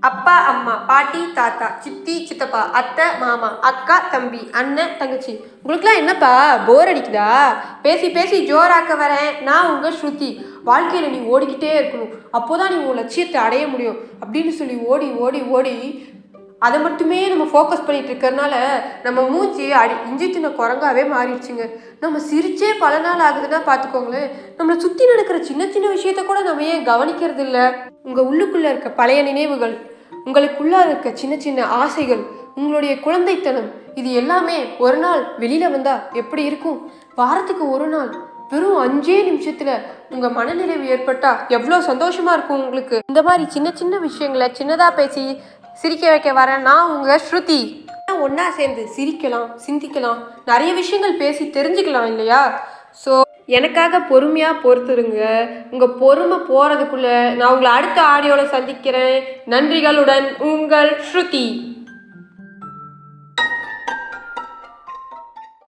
அப்பா அம்மா பாட்டி தாத்தா சித்தி சித்தப்பா அத்தை மாமா அக்கா தம்பி அண்ணன் தங்கச்சி. உங்களுக்குலாம் என்னப்பா? போர் அடிக்குதா? பேசி பேசி ஜோராக்க வரேன். நான் உங்க ஸ்ருதி. வாழ்க்கையில் நீ ஓடிக்கிட்டே இருக்கணும். அப்போதான் நீ உன் லட்சியத்தை அடைய முடியும். அப்படின்னு சொல்லி ஓடி ஓடி ஓடி அதை மட்டுமே நம்ம ஃபோக்கஸ் பண்ணிட்டு இருக்கறனால நம்ம மூஞ்சி அடி இஞ்சி தின்ன குரங்காவே மாறிடுச்சுங்க. நம்ம சிரிச்சே பல நாள் ஆகுதுன்னா பார்த்துக்கோங்களேன். நம்மளை சுற்றி நடக்கிற சின்ன சின்ன விஷயத்த கூட நம்ம ஏன் கவனிக்கிறது இல்லை? உங்கள் உள்ளுக்குள்ளே இருக்க பழைய நினைவுகள் உங்களுக்குள்ளே இருக்க சின்ன சின்ன ஆசைகள் உங்களுடைய குழந்தைத்தனம் இது எல்லாமே ஒரு நாள் வெளியில் வந்தால் எப்படி இருக்கும்? வாரத்துக்கு ஒரு நாள் வெறும் அஞ்சே நிமிஷத்துல உங்க மனநிறைவு ஏற்பட்டா எவ்வளோ சந்தோஷமா இருக்கும் உங்களுக்கு? இந்த மாதிரி சின்ன சின்ன விஷயங்களை சின்னதா பேசி சிரிக்க வைக்க வரேன். நான் உங்க ஸ்ருதி. ஒன்றா சேர்ந்து சிரிக்கலாம் சிந்திக்கலாம். நிறைய விஷயங்கள் பேசி தெரிஞ்சுக்கலாம் இல்லையா? ஸோ எனக்காக பொறுமையா பொறுத்துருங்க. உங்க பொறுமை போறதுக்குள்ள நான் உங்களை அடுத்த ஆடியோவில் சந்திக்கிறேன். நன்றிகளுடன் உங்கள் ஸ்ருதி.